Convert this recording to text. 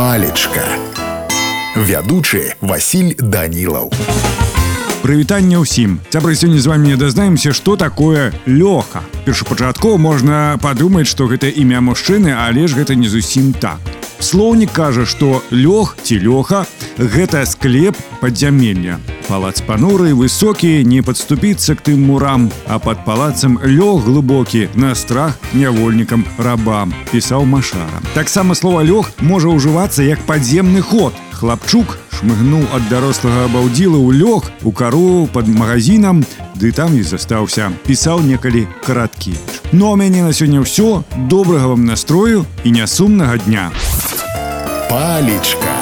палечка вядучы Васіль данілаў. Прывітанне ўсім. Цябры сёння з вами дазнаемся што такое лёха. Першапачаткова можна падумаць што гэта імя мужчыны але ж гэта не зусім так. Слоўнік кажа што лёг ці лёха гэта склеп падзямелля палац пануры высокі не падступіцца к тым мурам а под палацам лёг глыбокі на страх нявольнікам рабам пісаў машара таксама слова лёг можа ўжывацца як падземны ход. Хлапчук шмыгнуў ад дарослага абаўдзіла ў лёг у кару под магазинам ды там і застаўся пісаў некалі караткі. Ну а мяне на сёння ўсё. Добрага вам настрою і нясумнага дня. Палечка